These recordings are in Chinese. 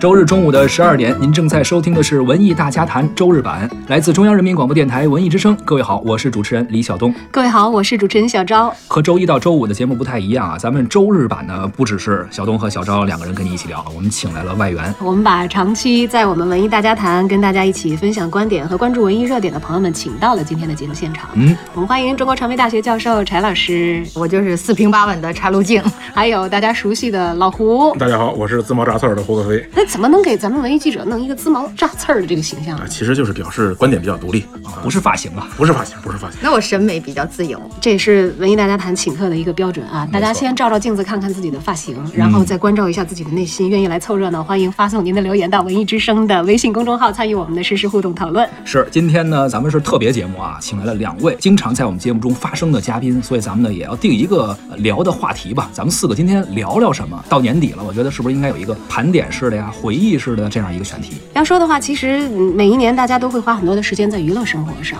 周日中午的十二点，您正在收听的是《文艺大家谈》周日版，来自中央人民广播电台文艺之声。各位好，我是主持人李晓东。各位好，我是主持人小昭。和周一到周五的节目不太一样啊，咱们周日版呢，不只是小东和小昭两个人跟你一起聊，我们请来了外援。我们把长期在我们文艺大家谈跟大家一起分享观点和关注文艺热点的朋友们，请到了今天的节目现场。嗯，我们欢迎中国传媒大学教授柴老师，我就是四平八稳的柴路静，还有大家熟悉的老胡。大家好，我是自毛扎刺儿的胡可飞。那怎么能给咱们文艺记者弄一个滋毛炸刺儿的这个形象啊？其实就是表示观点比较独立，啊不是发型啊，不是发型，不是发型。那我审美比较自由，这也是文艺大家谈请客的一个标准啊。大家先照照镜子，看看自己的发型，然后再关照一下自己的内心。愿意来凑热闹，欢迎发送您的留言到文艺之声的微信公众号，参与我们的实时互动讨论。是，今天呢，咱们是特别节目啊，请来了两位经常在我们节目中发声的嘉宾，所以咱们呢也要定一个聊的话题吧。咱们四个今天聊聊什么？到年底了，我觉得是不是应该有一个盘点式的呀、回忆式的这样一个选题？要说的话，其实每一年大家都会花很多的时间在娱乐生活上，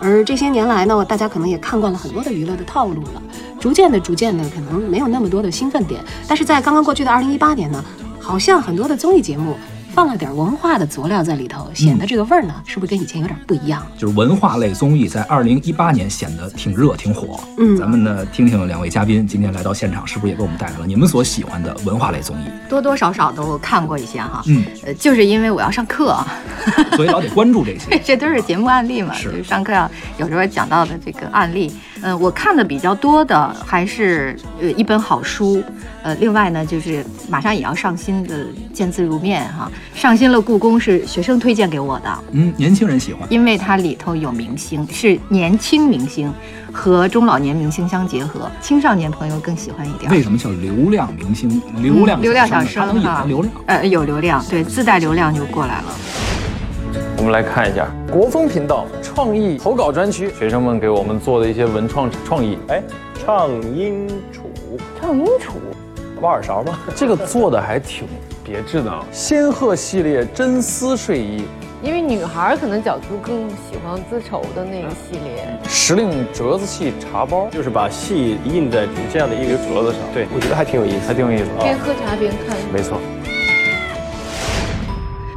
而这些年来呢，大家可能也看惯了很多的娱乐的套路了，逐渐的、逐渐的，可能没有那么多的兴奋点。但是在刚刚过去的二零一八年呢，好像很多的综艺节目。放了点文化的佐料在里头，显得这个味儿呢，是不是跟以前有点不一样？就是文化类综艺在二零一八年显得挺热、挺火。嗯，咱们呢听听两位嘉宾今天来到现场，是不是也给我们带来了你们所喜欢的文化类综艺？多多少少都看过一些哈。嗯，呃，就是因为我要上课，所以老得关注这些。这都是节目案例嘛，是上课要有时候讲到的这个案例。嗯，我看的比较多的还是呃一本好书。呃，另外呢，就是马上也要上新的《见字如面》哈，上新了故宫是学生推荐给我的。嗯，年轻人喜欢，因为它里头有明星，是年轻明星和中老年明星相结合，青少年朋友更喜欢一点。为什么叫流量明星？流量流量小生，它能引流量？呃，有流量，对，自带流量就过来了。我们来看一下国风频道创意投稿专区，学生们给我们做的一些文创创意。哎，唱音楚，唱音楚。挖耳勺吗？这个做的还挺别致的啊！仙鹤系列真丝睡衣，因为女孩可能角度更喜欢丝绸的那个系列。时令折子戏茶包，就是把戏印在这样的一个折子上。对，我觉得还挺有意思，还挺有意思。边喝茶边看，没错。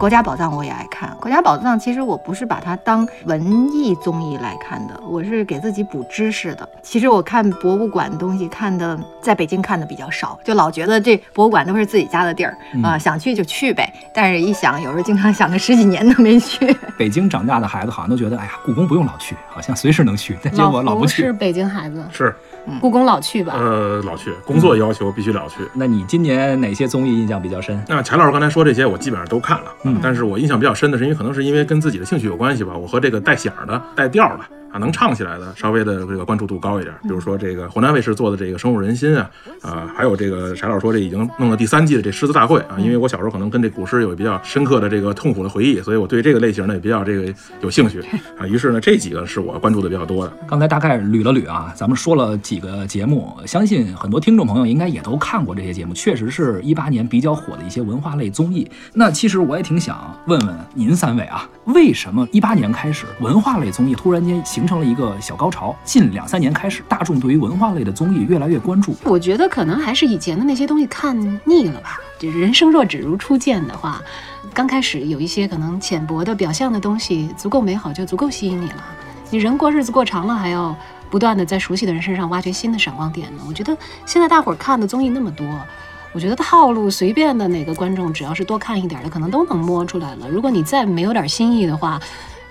国家宝藏我也爱看，国家宝藏其实我不是把它当文艺综艺来看的，我是给自己补知识的。其实我看博物馆东西看的，在北京看的比较少，就老觉得这博物馆都是自己家的地儿啊，想去就去呗。但是一想，有时候经常想个十几年都没去。北京长大的孩子好像都觉得，哎呀，故宫不用老去，好像随时能去。但结果老不去。是北京孩子，是故宫老去吧？呃，老去，工作要求必须老去。那你今年哪些综艺印象比较深？那钱老师刚才说这些，我基本上都看了，但是我印象比较深的是，因为可能是因为跟自己的兴趣有关系吧，我和这个带响的、带调的。啊，能唱起来的，稍微的这个关注度高一点。比如说这个湖南卫视做的这个《深入人心》啊，啊，还有这个柴老师说这已经弄到第三季的这诗词大会啊，因为我小时候可能跟这古诗有比较深刻的这个痛苦的回忆，所以我对这个类型呢也比较这个有兴趣啊。于是呢，这几个是我关注的比较多的。刚才大概捋了捋啊，咱们说了几个节目，相信很多听众朋友应该也都看过这些节目，确实是一八年比较火的一些文化类综艺。那其实我也挺想问问您三位啊，为什么一八年开始文化类综艺突然间形成了一个小高潮？近两三年开始，大众对于文化类的综艺越来越关注。我觉得可能还是以前的那些东西看腻了吧。就人生若只如初见的话，刚开始有一些可能浅薄的表象的东西足够美好，就足够吸引你了。你人过日子过长了，还要不断的在熟悉的人身上挖掘新的闪光点呢。我觉得现在大伙儿看的综艺那么多，我觉得套路随便的哪个观众只要是多看一点的，可能都能摸出来了。如果你再没有点新意的话，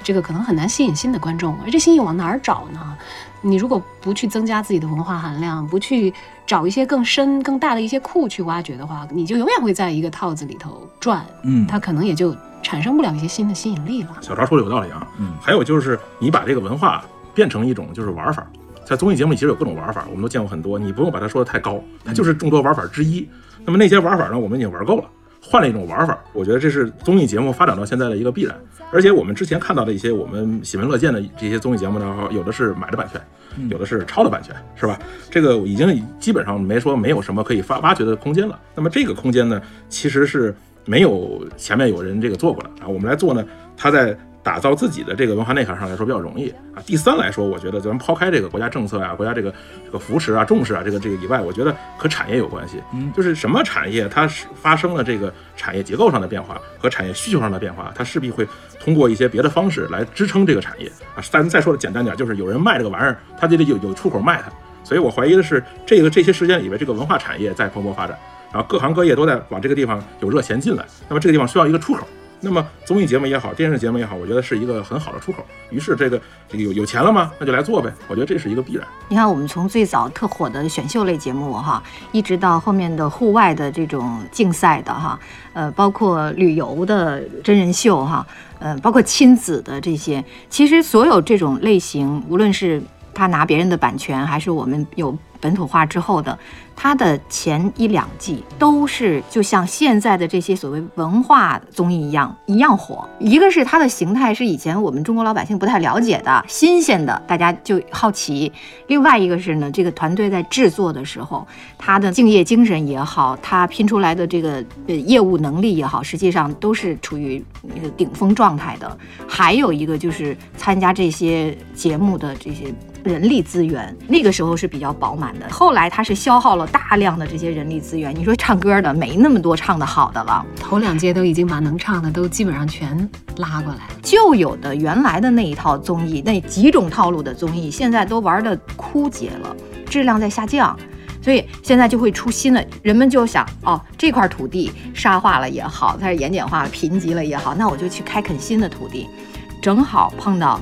这个可能很难吸引新的观众，而这新意往哪儿找呢？你如果不去增加自己的文化含量，不去找一些更深、更大的一些库去挖掘的话，你就永远会在一个套子里头转，嗯，它可能也就产生不了一些新的吸引力了。小超说的有道理啊，嗯，还有就是你把这个文化变成一种就是玩法，在综艺节目里其实有各种玩法，我们都见过很多，你不用把它说的太高，它就是众多玩法之一。那么那些玩法呢，我们已经玩够了。换了一种玩法，我觉得这是综艺节目发展到现在的一个必然。而且我们之前看到的一些我们喜闻乐见的这些综艺节目呢，有的是买的版权，有的是抄的版权，是吧？这个已经基本上没说没有什么可以发挖掘的空间了。那么这个空间呢，其实是没有前面有人这个做过的啊。我们来做呢，它在打造自己的这个文化内涵上来说比较容易啊。第三来说，我觉得咱们抛开这个国家政策啊、国家这个这个扶持啊、重视啊这个这个以外，我觉得和产业有关系。嗯就是什么产业它是发生了这个产业结构上的变化和产业需求上的变化，它势必会通过一些别的方式来支撑这个产业啊。咱们再说的简单点，就是有人卖这个玩意儿，他就得有有出口卖它。所以我怀疑的是，这个这些时间里边，这个文化产业在蓬勃发展，然后各行各业都在往这个地方有热钱进来，那么这个地方需要一个出口。那么综艺节目也好，电视节目也好，我觉得是一个很好的出口。于是这个这个有有钱了吗？那就来做呗。我觉得这是一个必然。你看，我们从最早特火的选秀类节目哈，一直到后面的户外的这种竞赛的哈，呃，包括旅游的真人秀哈，呃，包括亲子的这些，其实所有这种类型，无论是他拿别人的版权，还是我们有本土化之后的，它的前一两季都是就像现在的这些所谓文化综艺一样一样火。一个是它的形态是以前我们中国老百姓不太了解的、新鲜的，大家就好奇；另外一个是呢，这个团队在制作的时候，他的敬业精神也好，他拼出来的这个呃业务能力也好，实际上都是处于那个顶峰状态的。还有一个就是参加这些节目的这些人力资源，那个时候是比较饱满的。后来它是消耗了大量的这些人力资源。你说唱歌的没那么多唱得好的了，头两届都已经把能唱的都基本上全拉过来了。旧有的原来的那一套综艺，那几种套路的综艺，现在都玩的枯竭了，质量在下降。所以现在就会出新的，人们就想哦，这块土地沙化了也好，它是盐碱化了、贫瘠了也好，那我就去开垦新的土地，正好碰到。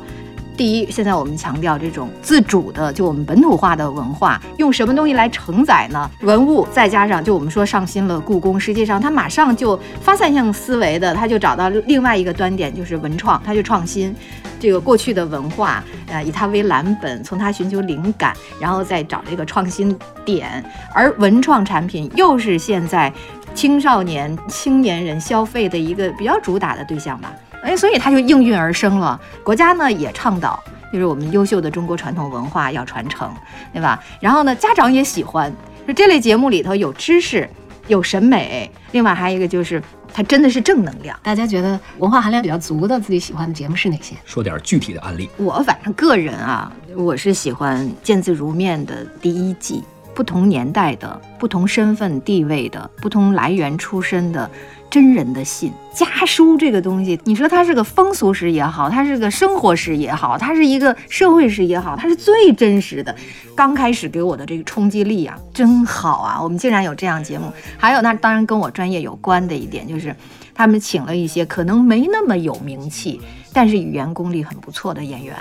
第一，现在我们强调这种自主的，就我们本土化的文化，用什么东西来承载呢？文物，再加上就我们说上新了故宫，实际上它马上就发散性思维的，它就找到另外一个端点，就是文创，它就创新这个过去的文化，呃，以它为蓝本，从它寻求灵感，然后再找这个创新点，而文创产品又是现在青少年、青年人消费的一个比较主打的对象吧。哎，所以它就应运而生了。国家呢也倡导，就是我们优秀的中国传统文化要传承，对吧？然后呢，家长也喜欢，说这类节目里头有知识、有审美，另外还有一个就是它真的是正能量。大家觉得文化含量比较足的自己喜欢的节目是哪些？说点具体的案例。我反正个人啊，我是喜欢《见字如面》的第一季，不同年代的、不同身份地位的、不同来源出身的。真人的信家书这个东西，你说它是个风俗史也好，它是个生活史也好，它是一个社会史也好，它是最真实的。刚开始给我的这个冲击力啊，真好啊！我们竟然有这样节目。还有，那当然跟我专业有关的一点就是，他们请了一些可能没那么有名气，但是语言功力很不错的演员。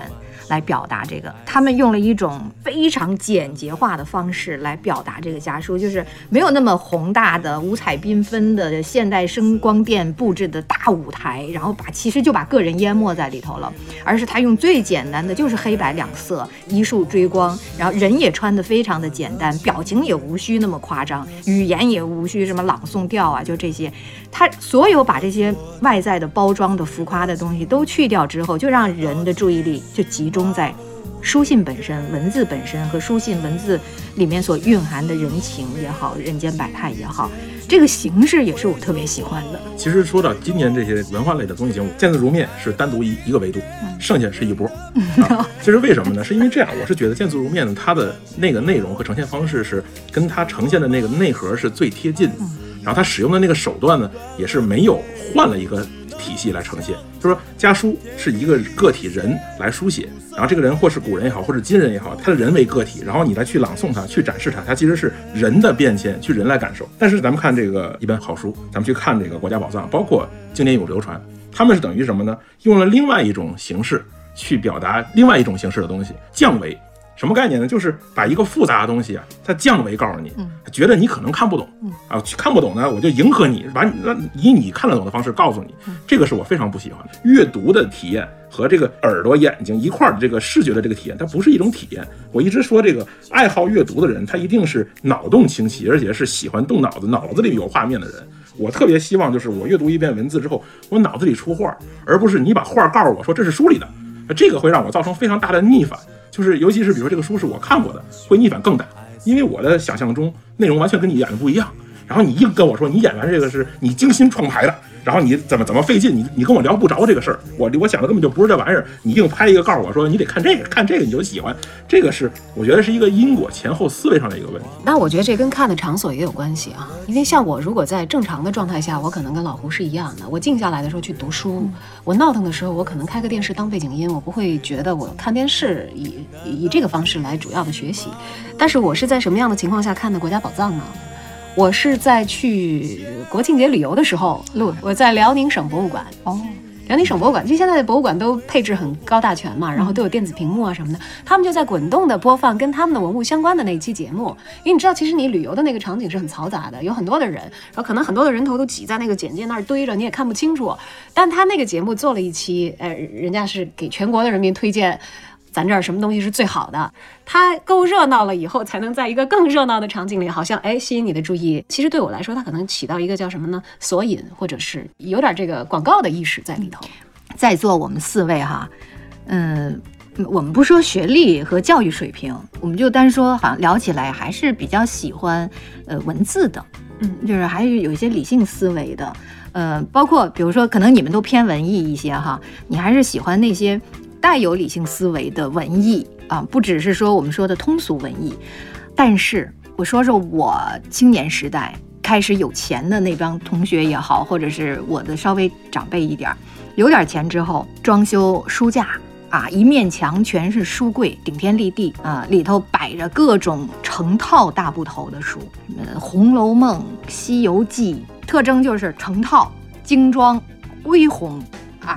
来表达这个，他们用了一种非常简洁化的方式来表达这个家书，就是没有那么宏大的、五彩缤纷的现代声光电布置的大舞台，然后把其实就把个人淹没在里头了，而是他用最简单的，就是黑白两色，一束追光，然后人也穿的非常的简单，表情也无需那么夸张，语言也无需什么朗诵调啊，就这些，他所有把这些外在的包装的浮夸的东西都去掉之后，就让人的注意力就集中。中在书信本身、文字本身和书信文字里面所蕴含的人情也好、人间百态也好，这个形式也是我特别喜欢的。其实说到今年这些文化类的综艺节目，《见字如面》是单独一一个维度，剩下是一波。啊、其实为什么呢？是因为这样，我是觉得《见字如面》呢，它的那个内容和呈现方式是跟它呈现的那个内核是最贴近的，然后它使用的那个手段呢，也是没有换了一个。体系来呈现，就是说家书是一个个体人来书写，然后这个人或是古人也好，或是今人也好，他的人为个体，然后你来去朗诵它，去展示它，它其实是人的变迁，去人来感受。但是咱们看这个一本好书，咱们去看这个国家宝藏，包括经典永流传，他们是等于什么呢？用了另外一种形式去表达另外一种形式的东西，降维。什么概念呢？就是把一个复杂的东西啊，它降维告诉你，觉得你可能看不懂，啊，看不懂呢，我就迎合你，把以你看得懂的方式告诉你，这个是我非常不喜欢的。阅读的体验和这个耳朵、眼睛一块儿的这个视觉的这个体验，它不是一种体验。我一直说，这个爱好阅读的人，他一定是脑洞清晰，而且是喜欢动脑子、脑子里有画面的人。我特别希望，就是我阅读一遍文字之后，我脑子里出画，而不是你把画告诉我说这是书里的，这个会让我造成非常大的逆反。就是，尤其是比如说这个书是我看过的，会逆反更大，因为我的想象中内容完全跟你演的不一样。然后你硬跟我说你演完这个是你精心创排的，然后你怎么怎么费劲，你你跟我聊不着这个事儿，我我想的根本就不是这玩意儿，你硬拍一个告诉我说你得看这个，看这个你就喜欢，这个是我觉得是一个因果前后思维上的一个问题。那我觉得这跟看的场所也有关系啊，因为像我如果在正常的状态下，我可能跟老胡是一样的，我静下来的时候去读书，我闹腾的时候，我可能开个电视当背景音，我不会觉得我看电视以以这个方式来主要的学习。但是我是在什么样的情况下看的《国家宝藏》呢？我是在去国庆节旅游的时候录，我在辽宁省博物馆。哦，辽宁省博物馆，其实现在的博物馆都配置很高大全嘛，然后都有电子屏幕啊什么的，他们就在滚动的播放跟他们的文物相关的那一期节目。因为你知道，其实你旅游的那个场景是很嘈杂的，有很多的人，然后可能很多的人头都挤在那个简介那儿堆着，你也看不清楚。但他那个节目做了一期，呃，人家是给全国的人民推荐。咱这儿什么东西是最好的？它够热闹了以后，才能在一个更热闹的场景里，好像哎吸引你的注意。其实对我来说，它可能起到一个叫什么呢？索引，或者是有点这个广告的意识在里头。在座我们四位哈，嗯，我们不说学历和教育水平，我们就单说，好像聊起来还是比较喜欢呃文字的，嗯，就是还是有一些理性思维的，呃，包括比如说，可能你们都偏文艺一些哈，你还是喜欢那些带有理性思维的文艺啊，不只是说我们说的通俗文艺。但是我说说我青年时代开始有钱的那帮同学也好，或者是我的稍微长辈一点儿，有点钱之后装修书架。啊，一面墙全是书柜，顶天立地啊，里头摆着各种成套大部头的书，呃，《红楼梦》《西游记》，特征就是成套、精装、恢宏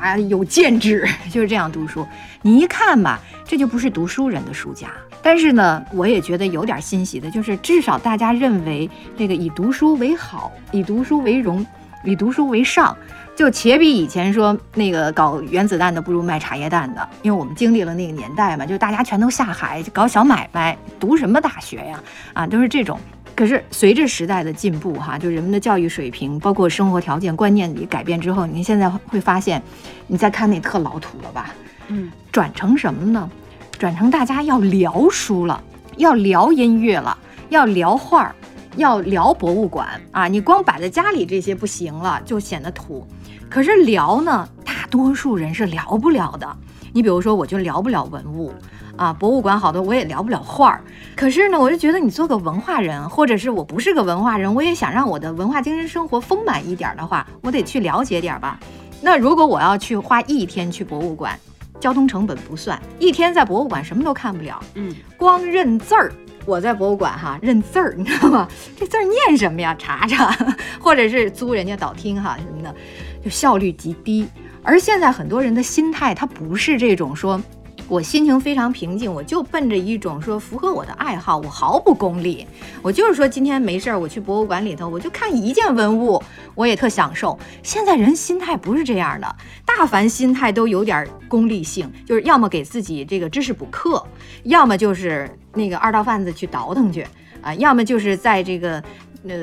啊，有建制，就是这样读书。你一看吧，这就不是读书人的书架。但是呢，我也觉得有点欣喜的，就是至少大家认为这个以读书为好，以读书为荣，以读书为上。就且比以前说那个搞原子弹的不如卖茶叶蛋的，因为我们经历了那个年代嘛，就大家全都下海搞小买卖，读什么大学呀？啊，都是这种。可是随着时代的进步，哈，就人们的教育水平，包括生活条件、观念里改变之后，你现在会发现，你再看那特老土了吧？嗯，转成什么呢？转成大家要聊书了，要聊音乐了，要聊画儿，要聊博物馆啊！你光摆在家里这些不行了，就显得土。可是聊呢，大多数人是聊不了的。你比如说，我就聊不了文物啊，博物馆好多我也聊不了话儿。可是呢，我就觉得你做个文化人，或者是我不是个文化人，我也想让我的文化精神生活丰满一点的话，我得去了解点儿吧。那如果我要去花一天去博物馆，交通成本不算，一天在博物馆什么都看不了，嗯，光认字儿。我在博物馆哈认字儿，你知道吗？这字儿念什么呀？查查，或者是租人家导听哈什么的，就效率极低。而现在很多人的心态，他不是这种说，我心情非常平静，我就奔着一种说符合我的爱好，我毫不功利，我就是说今天没事儿，我去博物馆里头，我就看一件文物，我也特享受。现在人心态不是这样的，大凡心态都有点功利性，就是要么给自己这个知识补课，要么就是那个二道贩子去倒腾去啊，要么就是在这个呃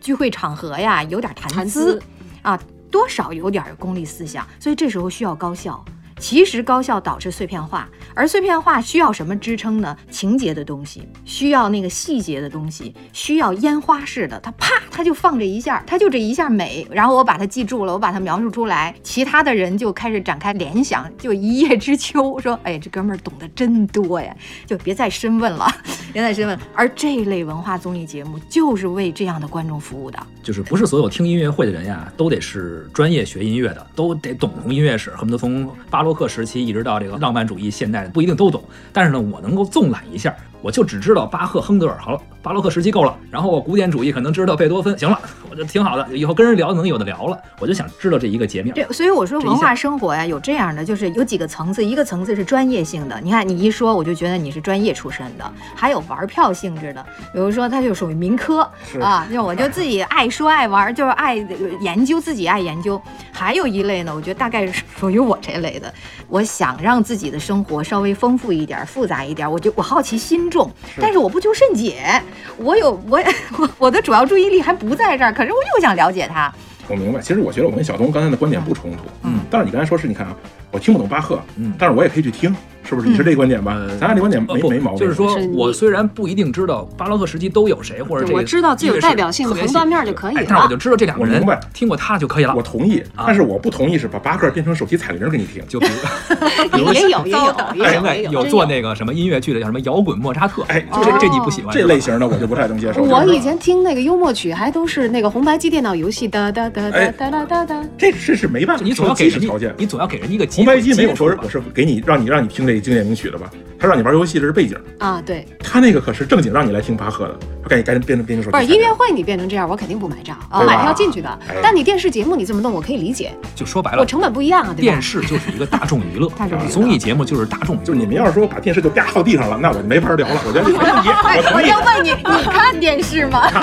聚会场合呀有点谈资啊，多少有点功利思想，所以这时候需要高效。其实高效导致碎片化，而碎片化需要什么支撑呢？情节的东西，需要那个细节的东西，需要烟花式的，它啪，它就放这一下，它就这一下美，然后我把它记住了，我把它描述出来，其他的人就开始展开联想，就一叶知秋，说，哎，这哥们儿懂得真多呀，就别再深问了，别再深问。而这类文化综艺节目就是为这样的观众服务的。就是不是所有听音乐会的人呀，都得是专业学音乐的，都得懂音乐史，恨不得从巴洛克时期一直到这个浪漫主义、现代不一定都懂。但是呢，我能够纵览一下，我就只知道巴赫、亨德尔，好了，巴洛克时期够了。然后我古典主义可能知道贝多芬，行了，我就挺好的，以后跟人聊能有的聊了。我就想知道这一个截面。这所以我说文化生活呀，有这样的，就是有几个层次，一个层次是专业性的，你看你一说，我就觉得你是专业出身的；还有玩票性质的，比如说他就属于民科啊，就我就自己爱说爱玩，就是爱研究，自己爱研究。还有一类呢，我觉得大概是属于我这类的，我想让自己的生活稍微丰富一点、复杂一点，我就我好奇心重，但是我不求甚解，我有我 我我的主要注意力还不在这儿，可是我又想了解他。我明白，其实我觉得我跟小东刚才的观点不冲突，嗯，但是你刚才说是，你看啊，我听不懂巴赫，嗯但是我也可以去听，是不是？你是这个观点吧？咱俩这观点没呃没毛病。就是说我虽然不一定知道巴洛克时期都有谁，或者这个我知道最有代表性横断面就可以了哎但是我就知道这两个人我明白，听过他就可以了我。同意，啊但是我不同意是把巴赫变成手机彩铃给你听。就 也有也有也在有做那个什么音乐剧的，叫什么摇滚莫扎特，哎这这这你不喜欢这类型的我就不太能接受。我以前听那个幽默曲，还都是那个红白机电脑游戏哒哒哒哒哎哒哒哒哒。这这是没办法，你总要给条件，。你总要给人一个机红白机没有说是我是给你让你让你听这个经典名曲的吧？他让你玩游戏这是背景，啊，对，他那个可是正经让你来听巴赫的，他赶紧赶紧变成变成手机彩铃。不是音乐会你变成这样，我肯定不买账，我买票进去的哎。但你电视节目你这么弄，我可以理解，就说白了我，成本不一样啊，对吧电？视就是一个大众娱乐，大众娱乐综艺节目就是大众，就是你们要是说把电视就啪放地上了，那我就没法聊了。我觉得这没问题，我同意。问你，你看电视吗？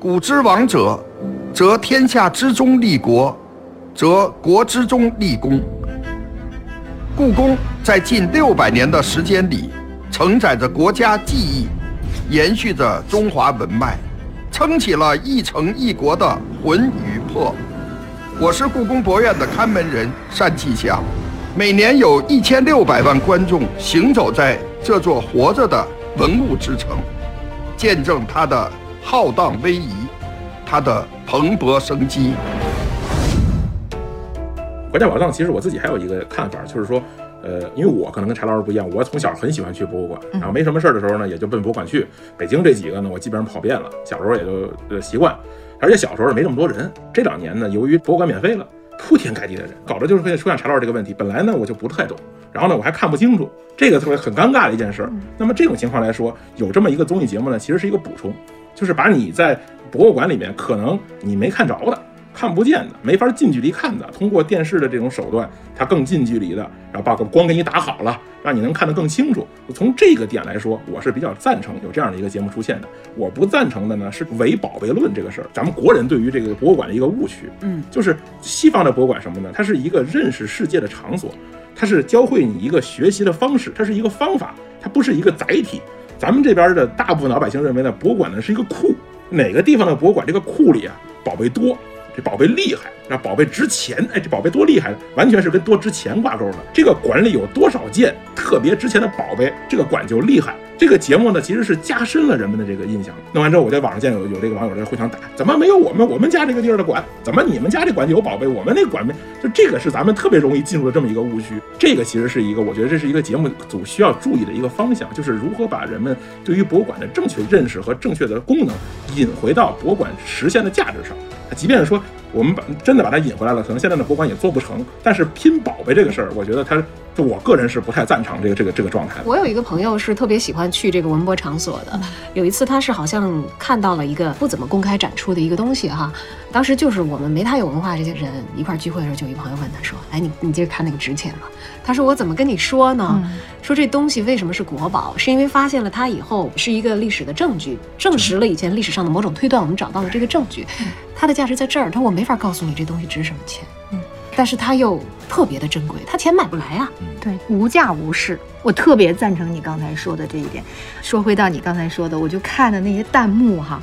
古之王者，则天下之中立国，则国之中立功。故宫在近六百年的时间里，承载着国家记忆，延续着中华文脉，撑起了一城一国的魂与魄。我是故宫博物院的看门人单霁翔，每年有一千六百万观众行走在这座活着的文物之城。见证它的浩荡威仪，它的蓬勃生机。国家宝藏其实我自己还有一个看法，就是说，呃，因为我可能跟柴老师不一样，我从小很喜欢去博物馆，然后没什么事儿的时候呢，也就奔博物馆去。北京这几个呢，我基本上跑遍了，小时候也就呃习惯，而且小时候没这么多人。这两年呢，由于博物馆免费了，铺天盖地的人，搞得就是会出现柴老师这个问题。本来呢，我就不太懂，然后呢，我还看不清楚，这个特别很尴尬的一件事儿。那么这种情况来说，有这么一个综艺节目呢，其实是一个补充，就是把你在博物馆里面可能你没看着的。看不见的，没法近距离看的，通过电视的这种手段，它更近距离的，然后把个光给你打好了，让你能看得更清楚。从这个点来说，我是比较赞成有这样的一个节目出现的。我不赞成的呢是唯宝贝论这个事儿。咱们国人对于这个博物馆的一个误区，嗯，就是西方的博物馆什么呢？它是一个认识世界的场所，它是教会你一个学习的方式，它是一个方法，它不是一个载体。咱们这边的大部分老百姓认为呢，博物馆呢是一个库，哪个地方的博物馆这个库里啊宝贝多。宝贝厉害，那宝贝值钱，哎，这宝贝多厉害，完全是跟多值钱挂钩的。这个馆里有多少件特别值钱的宝贝，这个馆就厉害。这个节目呢，其实是加深了人们的这个印象。弄完之后，我在网上见有有这个网友在互相打，怎么没有我们我们家这个地儿的馆？怎么你们家这馆就有宝贝，我们那馆没？就这个是咱们特别容易进入的这么一个误区。这个其实是一个，我觉得这是一个节目组需要注意的一个方向，就是如何把人们对于博物馆的正确认识和正确的功能引回到博物馆实现的价值上。即便是说我们把真的把它引回来了，可能现在的博物馆也做不成。但是拼宝贝这个事儿，我觉得它就我个人是不太赞成这个这个这个状态的。我有一个朋友是特别喜欢去这个文博场所的。有一次，他是好像看到了一个不怎么公开展出的一个东西哈。当时就是我们没他有文化这些人一块聚会的时候，就有一朋友问他说：“哎，你你今儿看那个值钱吗？”他说：“我怎么跟你说呢？说这东西为什么是国宝，是因为发现了它以后是一个历史的证据，证实了以前历史上的某种推断，我们找到了这个证据，它的价值在这儿。他说我没法告诉你这东西值什么钱，但是它又特别的珍贵，它钱买不来啊。对，无价无市。我特别赞成你刚才说的这一点。说回到你刚才说的，我就看的那些弹幕哈，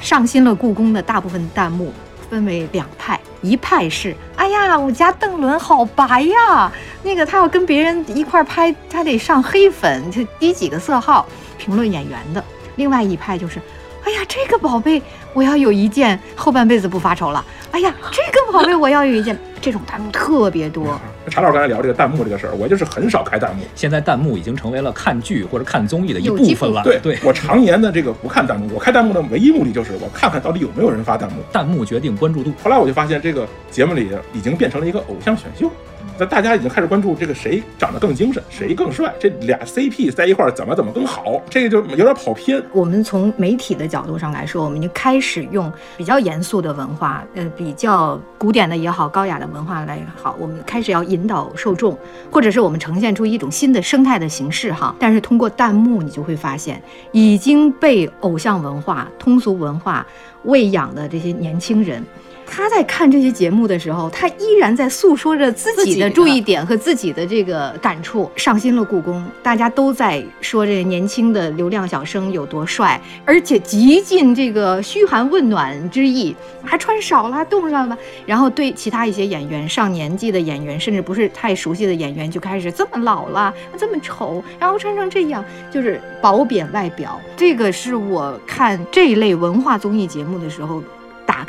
上新了故宫的大部分弹幕分为两派，一派是哎呀，我家邓伦好白呀，那个他要跟别人一块儿拍，他得上黑粉，就低几个色号评论演员的。另外一派就是。哎呀，这个宝贝我要有一件，后半辈子不发愁了。哎呀，这个宝贝我要有一件，这种弹幕特别多。查老师刚才聊这个弹幕这个事儿，我就是很少开弹幕。现在弹幕已经成为了看剧或者看综艺的一部分了。对对，我常年的这个不看弹幕，我开弹幕的唯一目的就是我看看到底有没有人发弹幕。弹幕决定关注度。后来我就发现这个节目里已经变成了一个偶像选秀。那大家已经开始关注这个谁长得更精神，谁更帅，这俩 CP 在一块儿怎么怎么更好，这个就有点跑偏。我们从媒体的角度上来说，我们就开始用比较严肃的文化，呃，比较古典的也好，高雅的文化来也好，我们开始要引导受众，或者是我们呈现出一种新的生态的形式哈。但是通过弹幕，你就会发现，已经被偶像文化、通俗文化喂养的这些年轻人。他在看这些节目的时候，他依然在诉说着自己的注意点和自己的这个感触。上新了故宫，大家都在说这个年轻的流量小生有多帅，而且极尽这个嘘寒问暖之意，还穿少了，冻上了。然后对其他一些演员，上年纪的演员，甚至不是太熟悉的演员，就开始这么老了，这么丑，然后穿成这样，就是褒贬外表。这个是我看这一类文化综艺节目的时候。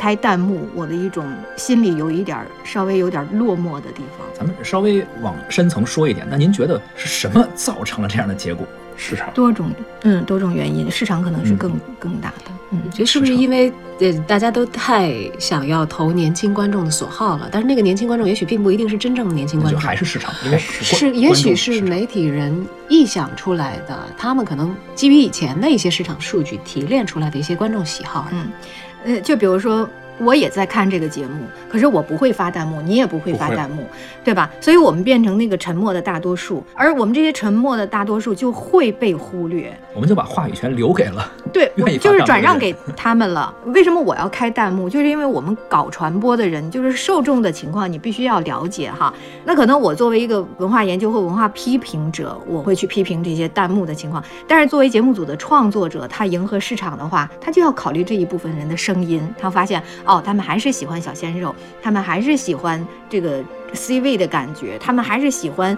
打开弹幕，我的一种心里有一点儿稍微有点落寞的地方。咱们稍微往深层说一点，那您觉得是什么造成了这样的结果？市场多种，嗯，多种原因，市场可能是更、更大的。嗯，我觉得是不是因为呃大家都太想要投年轻观众的所好了？但是那个年轻观众也许并不一定是真正的年轻观就众，还是市场，因为是也许是媒体人臆想出来的，他们可能基于以前的一些市场数据提炼出来的一些观众喜好。嗯，嗯，就比如说。我也在看这个节目，可是我不会发弹幕，你也不会发弹幕，对吧？所以我们变成那个沉默的大多数，而我们这些沉默的大多数就会被忽略。我们就把话语权留给了对就是转让给他们了。为什么我要开弹幕？就是因为我们搞传播的人，就是受众的情况，你必须要了解哈。那可能我作为一个文化研究或文化批评者，我会去批评这些弹幕的情况。但是作为节目组的创作者，他迎合市场的话，他就要考虑这一部分人的声音。他发现哦，他们还是喜欢小鲜肉，他们还是喜欢这个 C 位的感觉，他们还是喜欢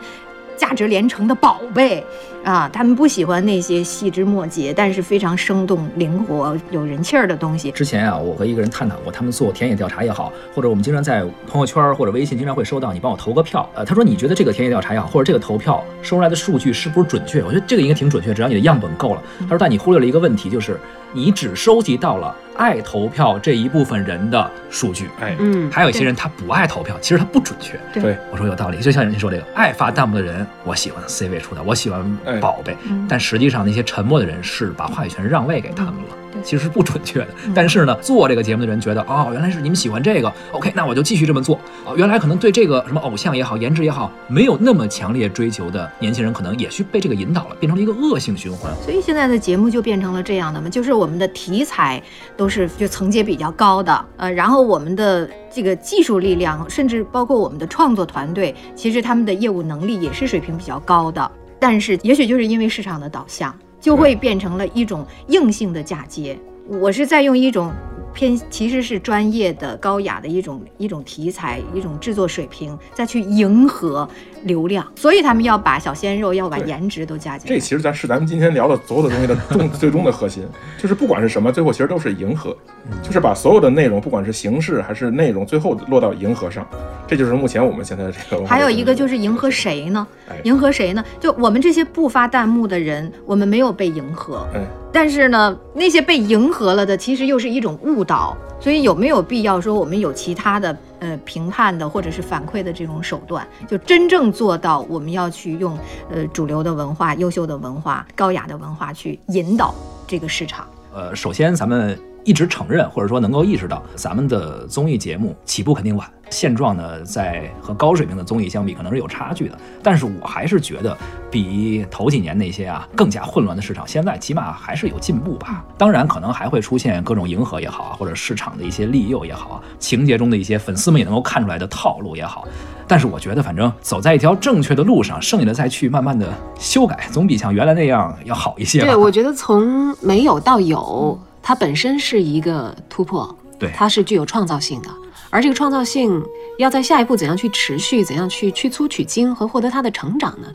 价值连城的宝贝啊，他们不喜欢那些细枝末节但是非常生动、灵活、有人气儿的东西。之前啊，我和一个人探讨过，他们做田野调查也好，或者我们经常在朋友圈或者微信经常会收到你帮我投个票，呃，他说你觉得这个田野调查也好，或者这个投票收出来的数据是不是准确？我觉得这个应该挺准确，只要你的样本够了。他说，但你忽略了一个问题，就是你只收集到了爱投票这一部分人的数据，哎，嗯，还有一些人他不爱投票，其实他不准确。对。对，我说有道理，就像您说这个，爱发弹幕的人，我喜欢 C 位出的，我喜欢哎。宝贝，嗯。但实际上那些沉默的人是把话语权让位给他们了。对其实是不准确的，但是呢，做这个节目的人觉得，哦，原来是你们喜欢这个，OK，那我就继续这么做。哦，原来可能对这个什么偶像也好，颜值也好，没有那么强烈追求的年轻人，可能也去被这个引导了，变成了一个恶性循环。所以现在的节目就变成了这样的嘛，就是我们的题材都是就层级比较高的，呃，然后我们的这个技术力量，甚至包括我们的创作团队，其实他们的业务能力也是水平比较高的。但是也许就是因为市场的导向，就会变成了一种硬性的嫁接。我是在用一种偏其实是专业的、高雅的一种一种题材、一种制作水平，再去迎合流量，所以他们要把小鲜肉、要把颜值都加进来。这其实咱是咱们今天聊的所有的东西的重 最终的核心，就是不管是什么，最后其实都是迎合，就是把所有的内容，不管是形式还是内容，最后落到迎合上。这就是目前我们现在的这个还有一个就是迎合谁呢哎？迎合谁呢？就我们这些不发弹幕的人，我们没有被迎合。哎，但是呢，那些被迎合了的，其实又是一种误导。所以有没有必要说我们有其他的呃评判的或者是反馈的这种手段，就真正做到我们要去用呃主流的文化、优秀的文化、高雅的文化去引导这个市场？呃，首先咱们一直承认，或者说能够意识到，咱们的综艺节目起步肯定晚，现状呢，在和高水平的综艺相比，可能是有差距的。但是我还是觉得，比头几年那些啊更加混乱的市场，现在起码还是有进步吧。当然，可能还会出现各种迎合也好，或者市场的一些利诱也好，情节中的一些粉丝们也能够看出来的套路也好。但是我觉得，反正走在一条正确的路上，剩下的再去慢慢的修改，总比像原来那样要好一些。对，我觉得从没有到有，它本身是一个突破，对它是具有创造性的。而这个创造性要在下一步怎样去持续，怎样去去粗取精和获得它的成长呢？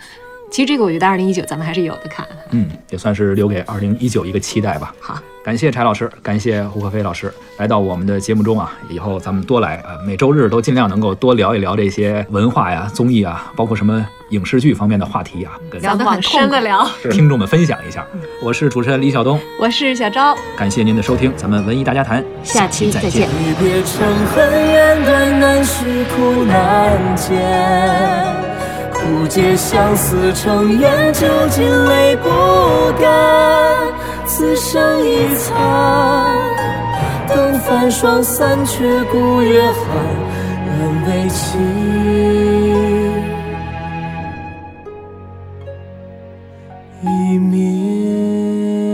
其实这个我觉得二零一九咱们还是有的看。嗯，也算是留给二零一九一个期待吧。好，感谢柴老师，感谢胡可飞老师来到我们的节目中啊，以后咱们多来啊，每周日都尽量能够多聊一聊这些文化呀、综艺啊，包括什么影视剧方面的话题啊，跟聊得很深的聊。听众们分享一下。我是主持人李晓东，我是小昭，感谢您的收听，咱们文艺大家谈，下期再见。离别成恨远，断难续，苦难见。苦结相思成缘，究竟泪不干。此生已残，等繁霜散却，孤月寒，人未弃。一命。